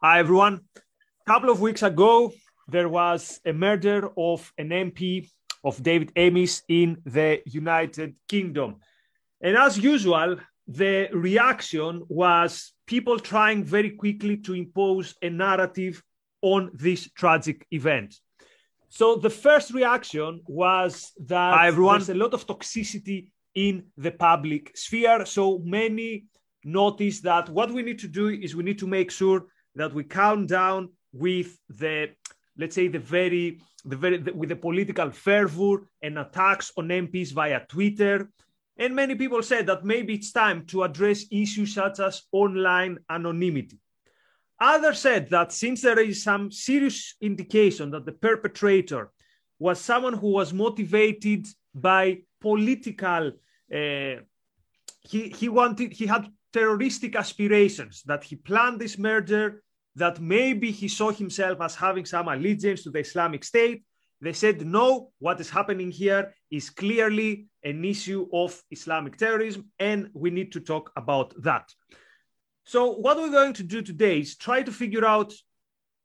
Hi, everyone. A couple of weeks ago, there was a murder of an MP of David Amess in the United Kingdom. And as usual, the reaction was people trying very quickly to impose a narrative on this tragic event. So the first reaction was that Hi, everyone. there's a lot of toxicity in the public sphere. So many noticed that what we need to do is we need to make sure that we calm down with the let's say the very the very the, with the political fervor and attacks on MPs via Twitter. And many people said that maybe it's time to address issues such as online anonymity. Others said that since there is some serious indication that the perpetrator was someone who was motivated by political, uh, he, he wanted, he had terroristic aspirations, that he planned this murder, that maybe he saw himself as having some allegiance to the Islamic State. They said, no, what is happening here is clearly an issue of Islamic terrorism, and we need to talk about that. So, what we're going to do today is try to figure out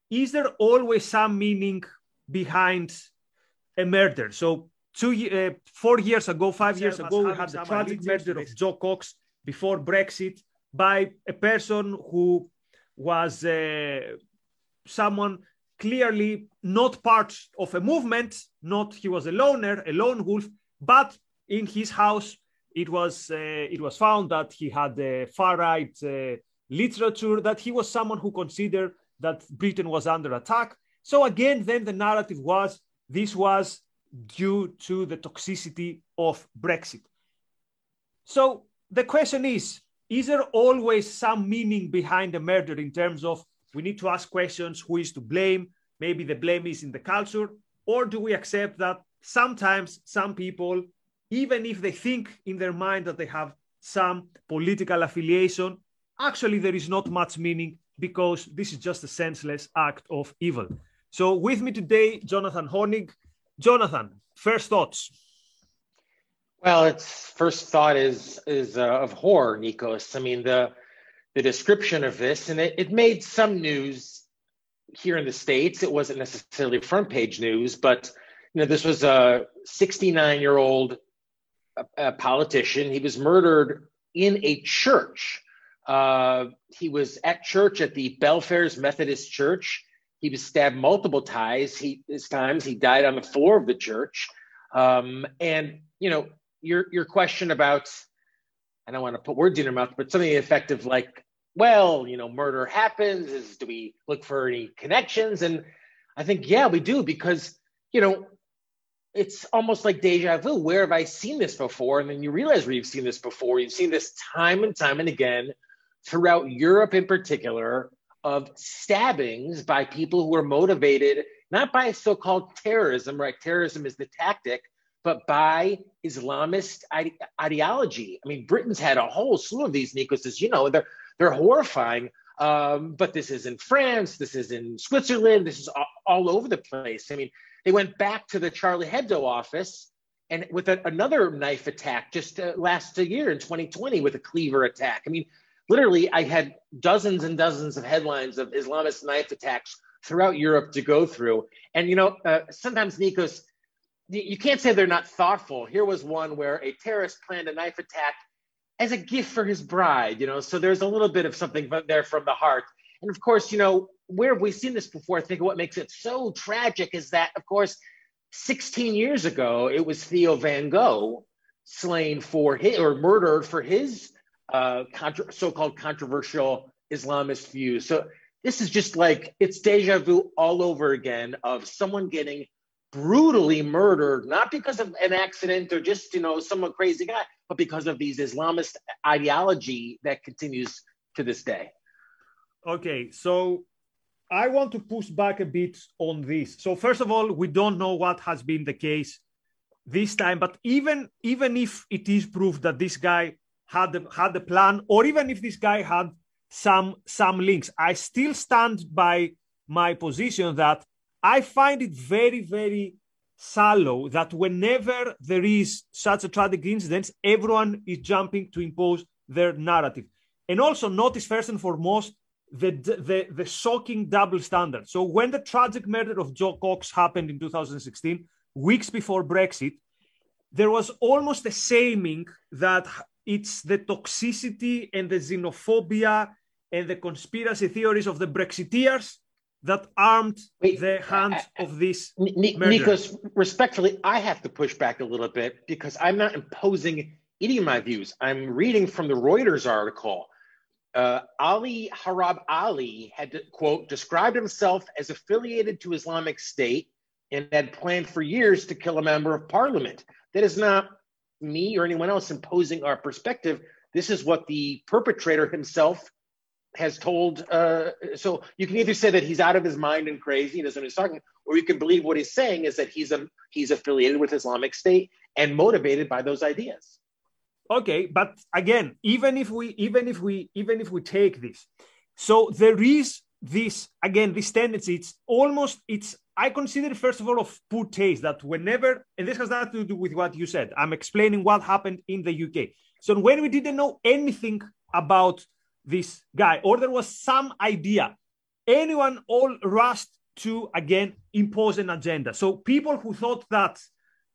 is there always some meaning behind a murder? So, two, uh, four years ago, five years ago, we had the tragic murder of Jo Cox before Brexit by a person who was uh, someone clearly not part of a movement, not he was a loner, a lone wolf, but in his house it was uh, it was found that he had a far right uh, literature, that he was someone who considered that Britain was under attack. So again, then the narrative was this was due to the toxicity of Brexit. So the question is is there always some meaning behind the murder in terms of we need to ask questions who is to blame? Maybe the blame is in the culture, or do we accept that sometimes some people, even if they think in their mind that they have some political affiliation, actually there is not much meaning because this is just a senseless act of evil. So with me today, Jonathan Hoenig. Jonathan, first thoughts. Well, its first thought is is uh, of horror, Nikos. I mean the the description of this, and it, it made some news here in the states. It wasn't necessarily front page news, but you know this was a 69 year old uh, politician. He was murdered in a church uh, he was at church at the Belfairs Methodist Church. He was stabbed multiple times. He times he died on the floor of the church. Um, and you know your your question about I don't want to put words in your mouth, but something effective like, well, you know, murder happens. Is do we look for any connections? And I think yeah, we do because you know it's almost like deja vu. Where have I seen this before? And then you realize where you've seen this before. You've seen this time and time and again throughout Europe in particular of stabbings by people who are motivated not by so called terrorism, right? Terrorism is the tactic, but by Islamist ide- ideology. I mean, Britain's had a whole slew of these, Nikos, as you know, they're, they're horrifying. Um, but this is in France, this is in Switzerland, this is all, all, over the place. I mean, they went back to the Charlie Hebdo office and with a, another knife attack just uh, last year in 2020 with a cleaver attack. I mean, literally, I had dozens and dozens of headlines of Islamist knife attacks throughout Europe to go through. And, you know, uh, sometimes, Nikos, you can't say they're not thoughtful. Here was one where a terrorist planned a knife attack as a gift for his bride, you know, so there's a little bit of something there from the heart. And of course, you know, where have we seen this before? Think what makes it so tragic is that, of course, 16 years ago, it was Theo Van Gogh slain for his or murdered for his uh, contra- so-called controversial Islamist views. So this is just like it's deja vu all over again of someone getting brutally murdered, not because of an accident or just you know some crazy guy, but because of these Islamist ideology that continues to this day. Okay, so I want to push back a bit on this. So first of all, we don't know what has been the case this time, but even even if it is proof that this guy had had the plan, or even if this guy had some some links, I still stand by my position that I find it very very shallow that whenever there is such a tragic incident, everyone is jumping to impose their narrative. And also notice first and foremost the, the, the shocking double standard. So when the tragic murder of Jo Cox happened in 2016, weeks before Brexit, there was almost a shaming that it's the toxicity and the xenophobia and the conspiracy theories of the Brexiteers that armed Wait, the hands uh, of this N- Nikos, respectfully, I have to push back a little bit because I'm not imposing any of my views. I'm reading from the Reuters article. Uh, Ali Harbi Ali had, to, quote, described himself as affiliated to Islamic State and had planned for years to kill a member of parliament. That is not me or anyone else imposing our perspective. This is what the perpetrator himself has told. Uh, so you can either say that he's out of his mind and crazy, he doesn't know what he's talking, or you can believe what he's saying is that he's a, he's affiliated with Islamic State and motivated by those ideas. Okay, but again, even if we even if we even if we take this, so there is this again this tendency. It's almost it's I consider first of all of poor taste that whenever and this has nothing to do with what you said. I'm explaining what happened in the UK. So when we didn't know anything about this guy, or there was some idea. Anyone all rushed to again impose an agenda. So people who thought that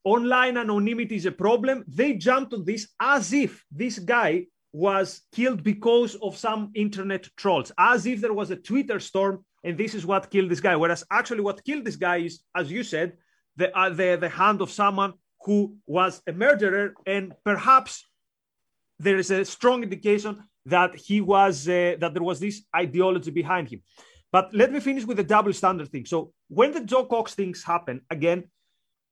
online anonymity is a problem, they jumped on this as if this guy was killed because of some internet trolls, as if there was a Twitter storm and this is what killed this guy. Whereas actually, what killed this guy is, as you said, the uh, the, the hand of someone who was a murderer, and perhaps there is a strong indication that he was uh, that there was this ideology behind him. But let me finish with the double standard thing. So when the Jo Cox things happened, again,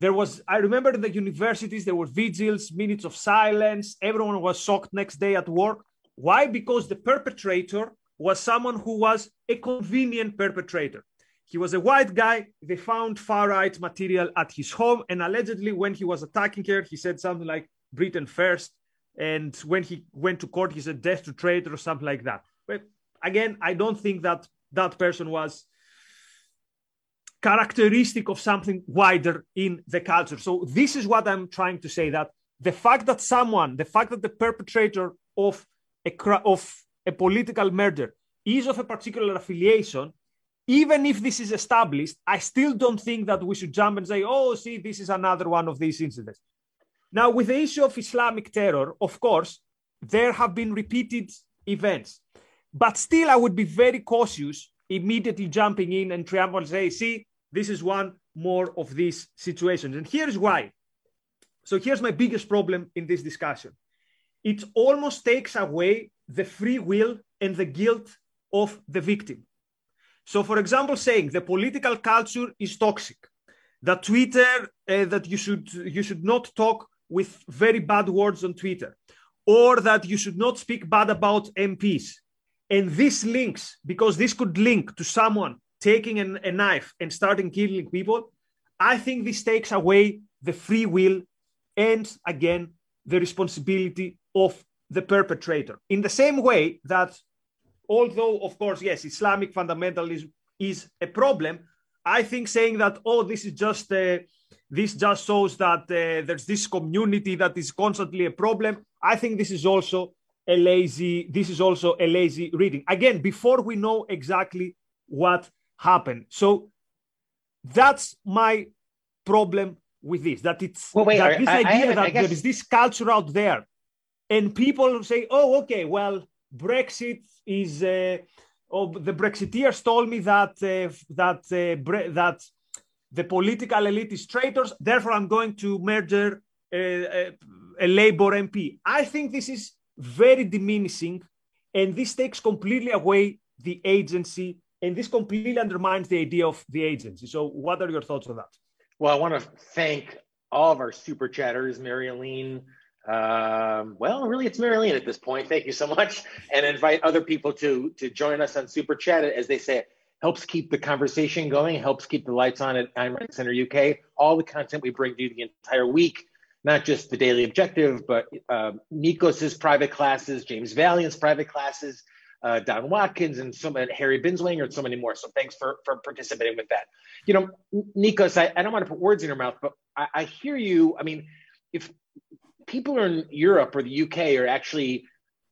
there was I remember in the universities there were vigils, minutes of silence. Everyone was shocked next day at work. Why? Because the perpetrator was someone who was a convenient perpetrator. He was a white guy. They found far right material at his home, and allegedly, when he was attacking her, he said something like "Britain first and when he went to court, he said death to traitor or something like that. But again, I don't think that that person was characteristic of something wider in the culture. So this is what I'm trying to say that the fact that someone, the fact that the perpetrator of a of a political murder is of a particular affiliation, even if this is established, I still don't think that we should jump and say, "Oh, see, this is another one of these incidents." Now, with the issue of Islamic terror, of course, there have been repeated events. But still, I would be very cautious immediately jumping in and triumphantly say, see, this is one more of these situations. And here's why. So here's my biggest problem in this discussion. It almost takes away the free will and the guilt of the victim. So, for example, saying the political culture is toxic, that Twitter, uh, that you should you should not talk with very bad words on Twitter, or that you should not speak bad about MPs. And this links, because this could link to someone taking an, a knife and starting killing people. I think this takes away the free will and, again, the responsibility of the perpetrator. In the same way that, although, of course, yes, Islamic fundamentalism is a problem, I think saying that, oh, this is just a this just shows that uh, there's this community that is constantly a problem. I think this is also a lazy. This is also a lazy reading. Again, before we know exactly what happened. So that's my problem with this. That it's well, wait, that this I, idea I that guess... there is this culture out there, and people say, "Oh, okay, well, Brexit is." Uh, oh, the Brexiteers told me that uh, that uh, bre- that the political elite is traitors, therefore I'm going to murder a, a, a Labour MP. I think this is very diminishing, and this takes completely away the agency, and this completely undermines the idea of the agency. So, what are your thoughts on that? Well, I want to thank all of our super chatters, Mary. Um, well, really, it's Mary at this point. Thank you so much, and invite other people to to join us on Super Chat. As they say, helps keep the conversation going, helps keep the lights on at Ayn Rand Center UK. All the content we bring you the entire week, not just the daily objective, but uh, Nikos's private classes, James Valliant's private classes, uh, Don Watkins, and so many, Harry Binswanger, and so many more. So thanks for for participating with that. You know, Nikos, I, I don't want to put words in your mouth, but I, I hear you. I mean, if people are in Europe or the UK are actually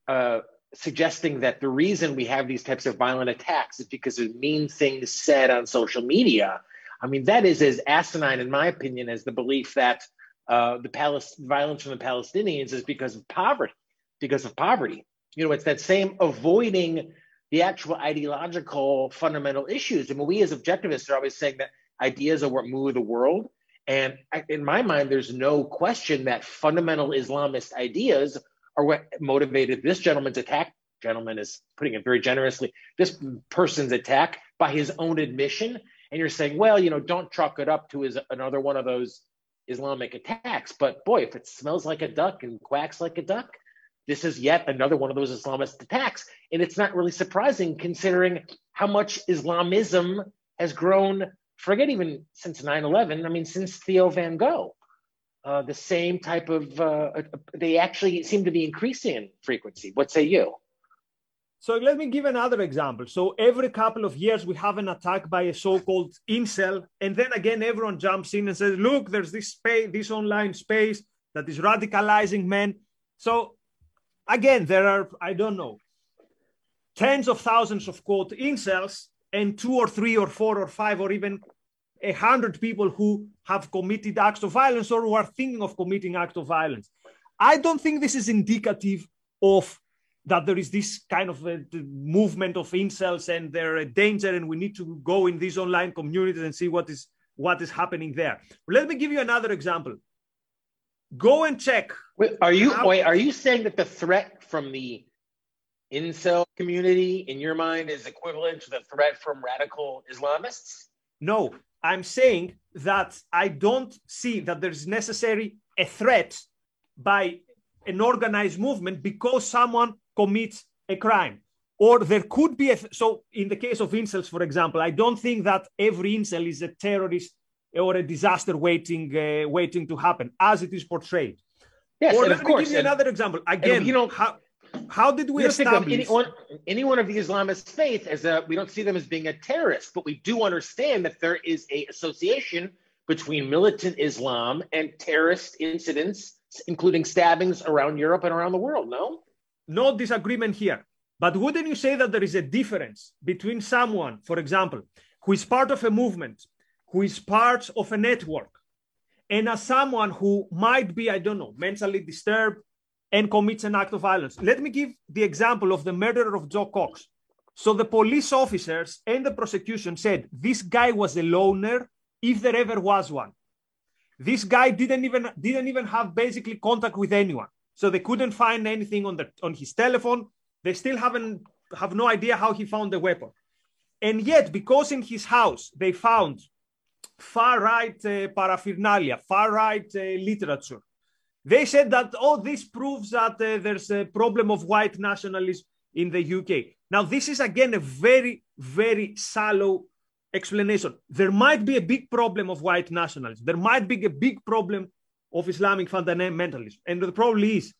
uh, suggesting that the reason we have these types of violent attacks is because of mean things said on social media. I mean, that is as asinine, in my opinion, as the belief that uh, the Palest- violence from the Palestinians is because of poverty, because of poverty. You know, it's that same avoiding the actual ideological fundamental issues. I mean, we as objectivists are always saying that ideas are what move the world. And in my mind, there's no question that fundamental Islamist ideas are what motivated this gentleman's attack. Gentleman is putting it very generously. This person's attack by his own admission, and you're saying, well, you know, don't chalk it up to his another one of those Islamic attacks. But boy, if it smells like a duck and quacks like a duck, this is yet another one of those Islamist attacks. And it's not really surprising considering how much Islamism has grown, forget even since 9 11, I mean, since Theo Van Gogh. Uh, the same type of, uh, they actually seem to be increasing in frequency. What say you? So let me give another example. So every couple of years, we have an attack by a so-called incel, and then again, everyone jumps in and says, "Look, there's this space, this online space that is radicalizing men." So again, there are I don't know tens of thousands of quote incels, and two or three or four or five or even a hundred people who have committed acts of violence or who are thinking of committing acts of violence. I don't think this is indicative of that there is this kind of uh, a movement of incels and they're a uh, danger and we need to go in these online communities and see what is what is happening there. Let me give you another example. Go and check. Wait, are you how, wait, are you saying that the threat from the incel community in your mind is equivalent to the threat from radical Islamists? No, I'm saying that I don't see that there's necessary a threat by an organized movement because someone commits a crime. Or there could be a, th- so in the case of incels, for example, I don't think that every incel is a terrorist or a disaster waiting uh, waiting to happen as it is portrayed. Yes, or let of me course, give you another example. Again, you know, how, how did we, we establish any one, any one of the Islamist faith as a we don't see them as being a terrorist, but we do understand that there is a association between militant Islam and terrorist incidents, including stabbings around Europe and around the world. No, no disagreement here. But wouldn't you say that there is a difference between someone, for example, who is part of a movement, who is part of a network, and as someone who might be, I don't know, mentally disturbed and commits an act of violence? Let me give the example of the murder of Jo Cox. So the police officers and the prosecution said this guy was a loner if there ever was one. This guy didn't even didn't even have basically contact with anyone. So they couldn't find anything on the on his telephone. They still haven't have no idea how he found the weapon. And yet, because in his house they found far right uh, paraphernalia, far right uh, literature, they said that oh, this proves that uh, there's a problem of white nationalism in the UK. Now, this is again a very, very shallow explanation. There might be a big problem of white nationalism. There might be a big problem of Islamic fundamentalism. And the problem is,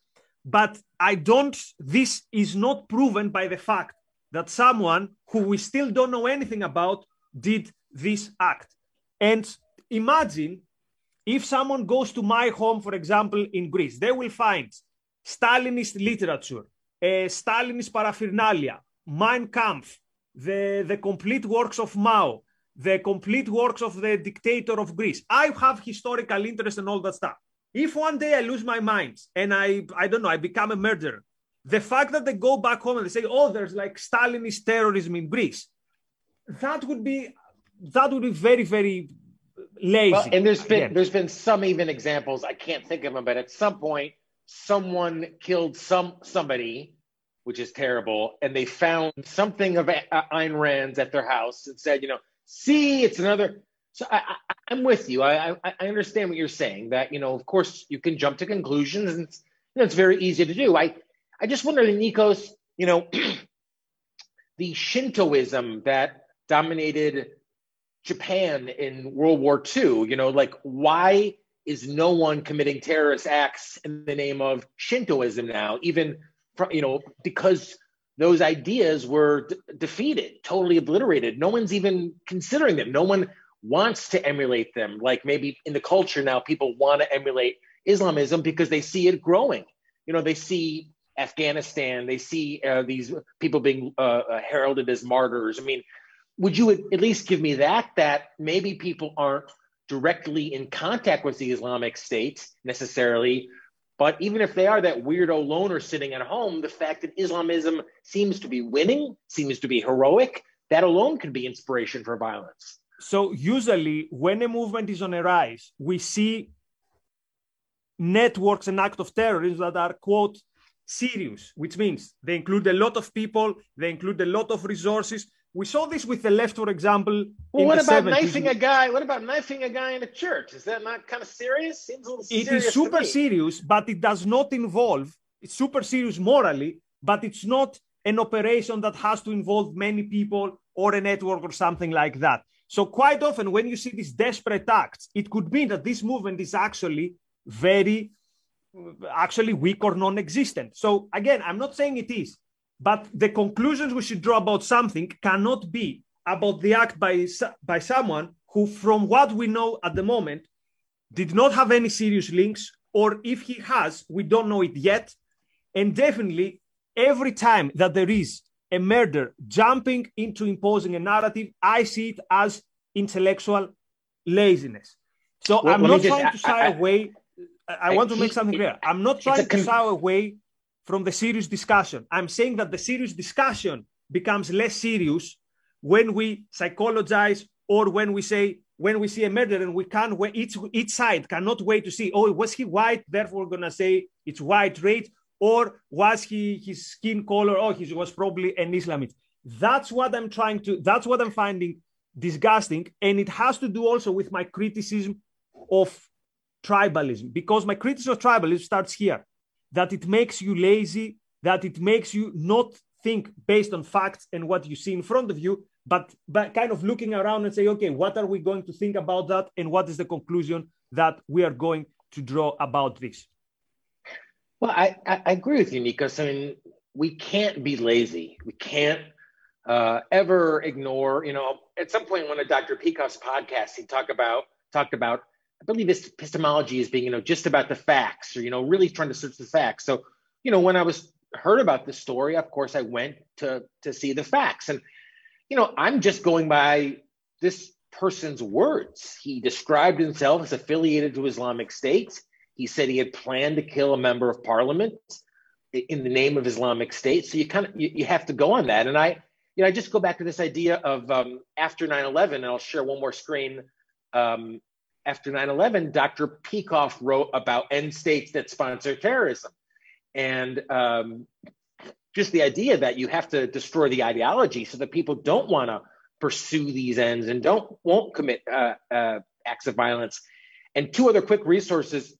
but I don't, this is not proven by the fact that someone who we still don't know anything about did this act. And imagine if someone goes to my home, for example, in Greece, they will find Stalinist literature, uh, Stalinist paraphernalia, Mein Kampf, the, the complete works of Mao, the complete works of the dictator of Greece. I have historical interest and all that stuff. If one day I lose my mind and I, I don't know, I become a murderer, the fact that they go back home and they say, oh, there's like Stalinist terrorism in Greece, that would be, that would be very, very lazy. Well, and there's been, there's been some even examples, I can't think of them, but at some point, someone killed some, somebody, which is terrible, and they found something of uh, Ayn Rand's at their house and said, you know, see, it's another, so I, am with you. I, I, I understand what you're saying. That you know, of course, you can jump to conclusions, and it's, you know, it's very easy to do. I I just wonder, Nikos, you know, the Shintoism that dominated Japan in World War II. You know, like why is no one committing terrorist acts in the name of Shintoism now? Even from, you know, because those ideas were d- defeated, totally obliterated. No one's even considering them. No one wants to emulate them. Like maybe in the culture now, people want to emulate Islamism because they see it growing. You know, they see Afghanistan. They see uh, these people being uh, uh, heralded as martyrs. I mean, would you at least give me that? That maybe people aren't directly in contact with the Islamic State necessarily, but even if they are that weirdo loner sitting at home, the fact that Islamism seems to be winning, seems to be heroic, that alone can be inspiration for violence. So usually when a movement is on a rise, we see networks and acts of terrorism that are quote serious, which means they include a lot of people, they include a lot of resources. We saw this with the left, for example. Well, what about 70s. knifing a guy? What about knifing a guy in a church? Is that not kind of serious? Seems a little It is super serious, but it does not involve. It's super serious morally, but it's not an operation that has to involve many people or a network or something like that. So quite often, when you see these desperate acts, it could mean that this movement is actually very actually weak or non-existent. So again, I'm not saying it is, but the conclusions we should draw about something cannot be about the act by, by someone who, from what we know at the moment, did not have any serious links, or if he has, we don't know it yet. And definitely, every time that there is a murder jumping into imposing a narrative, I see it as intellectual laziness. So well, I'm not trying to shy I, away I, want to make something clear. I'm not trying con- to shy away from the serious discussion. I'm saying that the serious discussion becomes less serious when we psychologize or when we say when we see a murder and we can't wait each each side cannot wait to see oh was he white therefore we're gonna say it's white race or was he his skin color oh he was probably an Islamist that's what I'm trying to that's what I'm finding disgusting and it has to do also with my criticism of tribalism because my criticism of tribalism starts here that it makes you lazy, that it makes you not think based on facts and what you see in front of you, but, but kind of looking around and say, okay, what are we going to think about that? And what is the conclusion that we are going to draw about this? Well, I, I agree with you, Nikos. I mean, we can't be lazy. We can't uh, ever ignore, you know, at some point when a Dr. Peikoff's podcast, he talked about talked about I believe this epistemology is being, you know, just about the facts or, you know, really trying to search the facts. So, you know, when I was heard about this story, of course, I went to to see the facts. And, you know, I'm just going by this person's words. He described himself as affiliated to Islamic State. He said he had planned to kill a member of parliament in the name of Islamic State. So you kind of you, you have to go on that. And I, you know, I just go back to this idea of um, after 9/11, and I'll share one more screen. Um, after 9 11, Dr. Peikoff wrote about end states that sponsor terrorism. And um, just the idea that you have to destroy the ideology so that people don't want to pursue these ends and don't won't commit uh, uh, acts of violence. And two other quick resources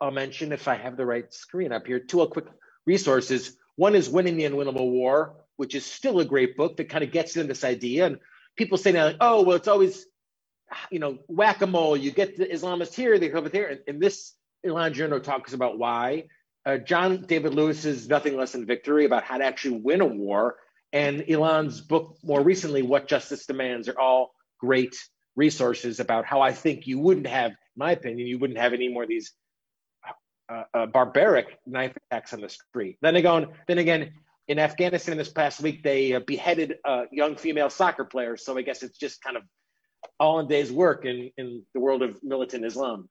I'll mention if I have the right screen up here. Two quick resources. One is Winning the Unwinnable War, which is still a great book that kind of gets into this idea. And people say now, like, oh, well, it's always you know, whack a mole. You get the Islamists here, they come over here. And, and this Elan Journo talks about why. Uh, John David Lewis's Nothing Less Than Victory about how to actually win a war. And Elan's book more recently, What Justice Demands, are all great resources about how I think you wouldn't have, in my opinion, you wouldn't have any more of these uh, uh, barbaric knife attacks on the street. Then again, then again, in Afghanistan this past week, they uh, beheaded a young female soccer player. So I guess it's just kind of all in day's work in, in the world of militant Islam.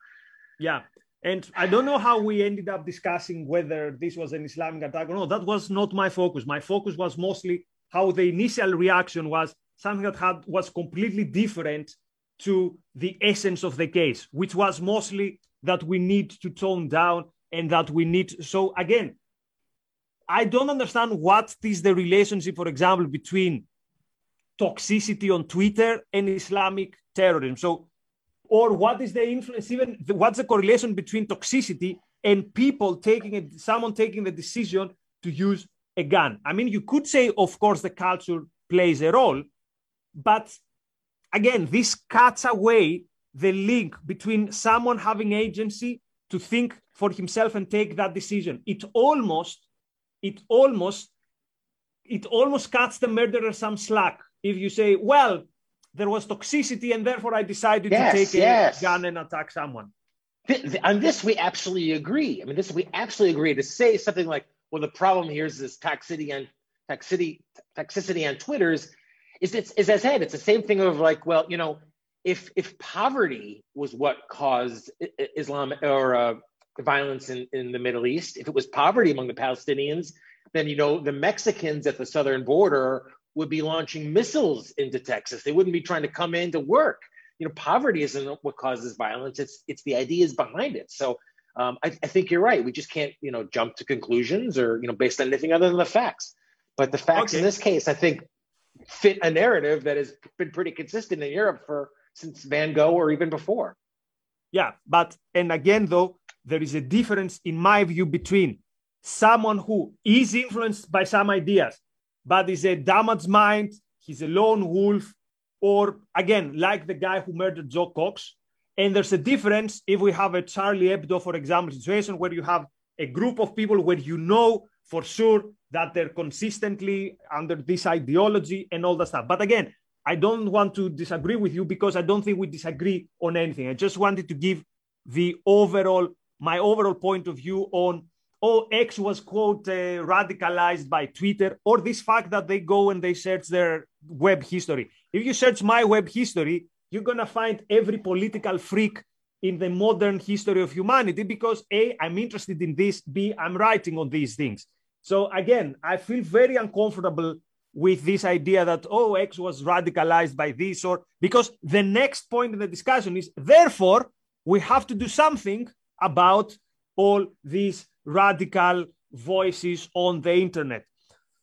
Yeah. And I don't know how we ended up discussing whether this was an Islamic attack or not. That was not my focus. My focus was mostly how the initial reaction was something that had was completely different to the essence of the case, which was mostly that we need to tone down and that we need. So again, I don't understand what is the relationship, for example, between toxicity on Twitter and Islamic terrorism. So, or what is the influence, even what's the correlation between toxicity and people taking it, someone taking the decision to use a gun? I mean, you could say, of course, the culture plays a role, but again, this cuts away the link between someone having agency to think for himself and take that decision. It almost, it almost, it almost cuts the murderer some slack if you say, well, there was toxicity and therefore I decided yes, to take yes. a gun and attack someone. On this, we absolutely agree. I mean, this we absolutely agree to say something like, well, the problem here is this toxicity on toxicity toxicity on Twitter is is it's as I said, it's the same thing of like, well, you know, if if poverty was what caused Islam or uh, violence in, in the Middle East, if it was poverty among the Palestinians, then you know the Mexicans at the southern border would be launching missiles into Texas. They wouldn't be trying to come in to work. You know, poverty isn't what causes violence. It's it's the ideas behind it. So um, I, I, think you're right. We just can't you know jump to conclusions or you know based on anything other than the facts. But the facts okay. in this case, I think, fit a narrative that has been pretty consistent in Europe for since Van Gogh or even before. Yeah, but and again though, there is a difference in my view between someone who is influenced by some ideas, but is a damaged mind, he's a lone wolf, or again, like the guy who murdered Jo Cox. And there's a difference if we have a Charlie Hebdo, for example, situation where you have a group of people where you know for sure that they're consistently under this ideology and all that stuff. But again, I don't want to disagree with you because I don't think we disagree on anything. I just wanted to give the overall, my overall point of view on, oh, X was, quote, uh, radicalized by Twitter, or this fact that they go and they search their web history. If you search my web history, you're going to find every political freak in the modern history of humanity because A, I'm interested in this, B, I'm writing on these things. So again, I feel very uncomfortable with this idea that oh x was radicalized by this or because the next point in the discussion is therefore we have to do something about all these radical voices on the internet.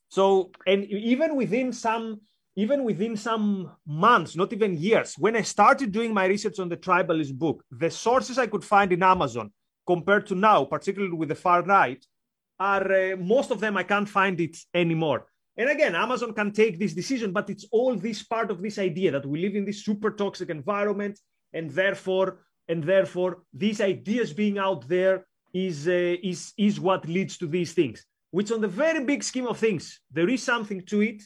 So and even within some even within some months not even years when i started doing my research on the tribalist book the sources i could find in amazon compared to now particularly with the far right are uh, most of them i can't find it anymore. And again, Amazon can take this decision, but it's all this part of this idea that we live in this super toxic environment, and therefore, and therefore, these ideas being out there is uh, is is what leads to these things. Which, on the very big scheme of things, there is something to it,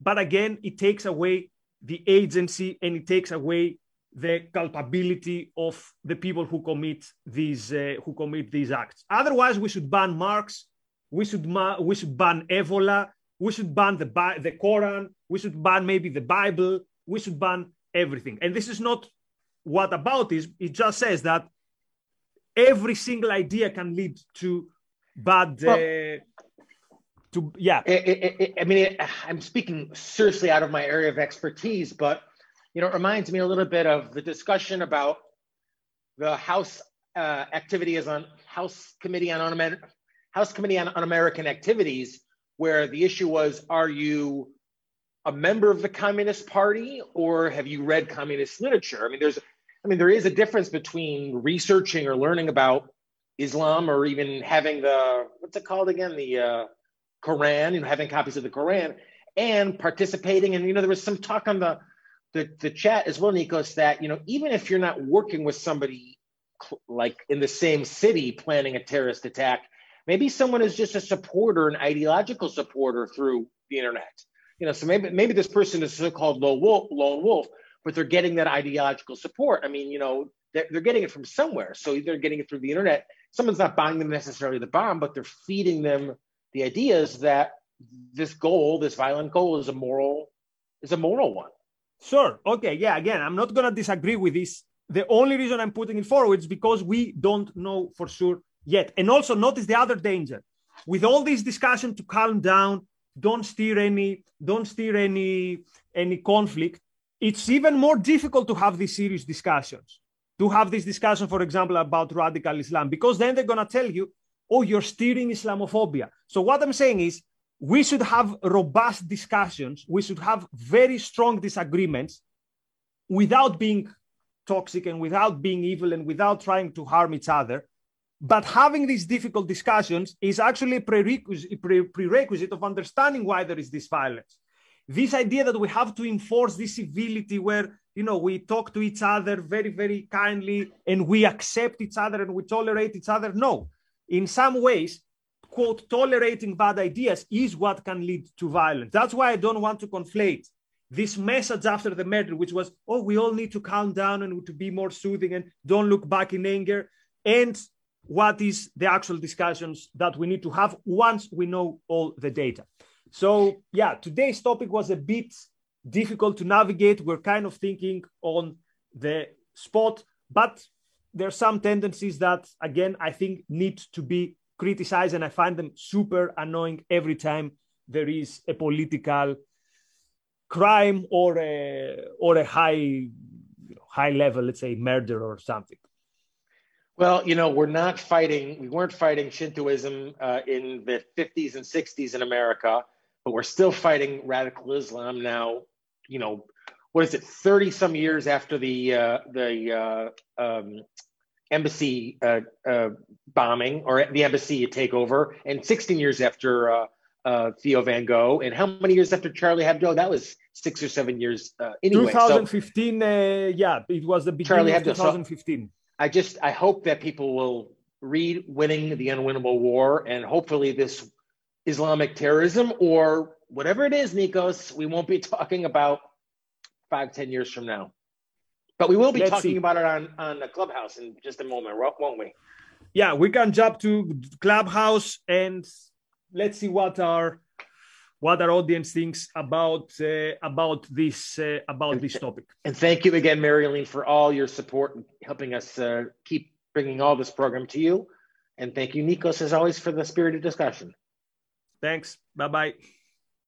but again, it takes away the agency and it takes away the culpability of the people who commit these uh, who commit these acts. Otherwise, we should ban Marx. We should ma- we should ban Evola we should ban the, the Quran. We should ban maybe the Bible. We should ban everything. And this is not what about is. It just says that every single idea can lead to bad. Well, uh, to yeah. It, it, it, I mean, I'm speaking seriously out of my area of expertise, but you know, it reminds me a little bit of the discussion about the House uh, activity is on House Committee on Un- House Committee on Un-American Activities where the issue was are you a member of the Communist Party or have you read communist literature? I mean, there's I mean, there is a difference between researching or learning about Islam or even having the what's it called again? The uh, Quran, you know, having copies of the Quran and participating. And you know, there was some talk on the the, the chat as well, Nikos, that you know, even if you're not working with somebody like in the same city planning a terrorist attack, Maybe someone is just a supporter, an ideological supporter through the internet. You know, so maybe maybe this person is so-called lone wolf, lone wolf, but they're getting that ideological support. I mean, you know, they're, they're getting it from somewhere. So they're getting it through the internet. Someone's not buying them necessarily the bomb, but they're feeding them the ideas that this goal, this violent goal, is a moral is a moral one. Sure. Okay. Yeah. Again, I'm not gonna disagree with this. The only reason I'm putting it forward is because we don't know for sure yet. And also notice the other danger. With all this discussion to calm down, don't steer any, don't steer any any conflict. It's even more difficult to have these serious discussions. To have this discussion, for example, about radical Islam, because then they're gonna tell you, oh, you're steering Islamophobia. So what I'm saying is we should have robust discussions. We should have very strong disagreements without being toxic and without being evil and without trying to harm each other. But having these difficult discussions is actually a prerequisite, prerequisite of understanding why there is this violence. This idea that we have to enforce this civility where you know we talk to each other very, very kindly and we accept each other and we tolerate each other. No. In some ways, quote, tolerating bad ideas is what can lead to violence. That's why I don't want to conflate this message after the murder, which was, oh, we all need to calm down and to be more soothing and don't look back in anger. And what is the actual discussions that we need to have once we know all the data. So yeah, today's topic was a bit difficult to navigate. We're kind of thinking on the spot, but there are some tendencies that again I think need to be criticized, and I find them super annoying every time there is a political crime or a or a high high level, let's say murder or something. Well, you know, we're not fighting. We weren't fighting Shintoism uh, in the 50s and 60s in America, but we're still fighting radical Islam now. You know, what is it? 30 some years after the uh, the uh, um, embassy uh, uh, bombing or the embassy takeover, and 16 years after uh, uh, Theo Van Gogh, and how many years after Charlie Hebdo? That was six or seven years uh, anyway. 2015, so, yeah, it was the beginning Charlie of Hebdo. 2015. So I just I hope that people will read "Winning the Unwinnable War" and hopefully this Islamic terrorism or whatever it is, Nikos, we won't be talking about five, ten years from now. But we will be Let's talking see. about it on on the clubhouse in just a moment, won't we? Yeah, we can jump to clubhouse and let's see what our what our audience thinks about uh, about this uh, about and, this topic. And thank you again, Marilyn, for all your support and helping us uh, keep bringing all this program to you. And thank you, Nikos, as always, for the spirited discussion. Thanks. Bye bye.